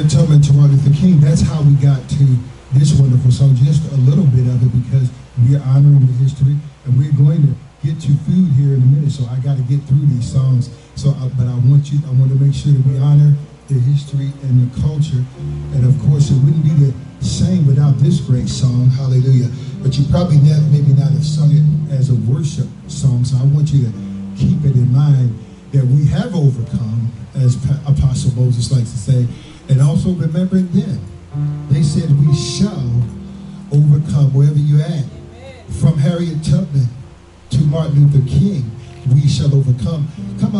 Harriet Tubman to Martin Luther King, that's how we got to this wonderful song, just a little bit of it because we are honoring the history and we're going to get to food here in a minute, so I got to get through these songs. So, uh, but I want you, I want to make sure that we honor the history and the culture, and of course, it wouldn't be the same without this great song, Hallelujah. But you probably never, maybe not have sung it as a worship song, so I want you to keep it in mind that we have overcome, as Apostle Moses likes to say, and also remembering them. they said we shall overcome wherever you're at. From Harriet Tubman to Martin Luther King, we shall overcome. Come on.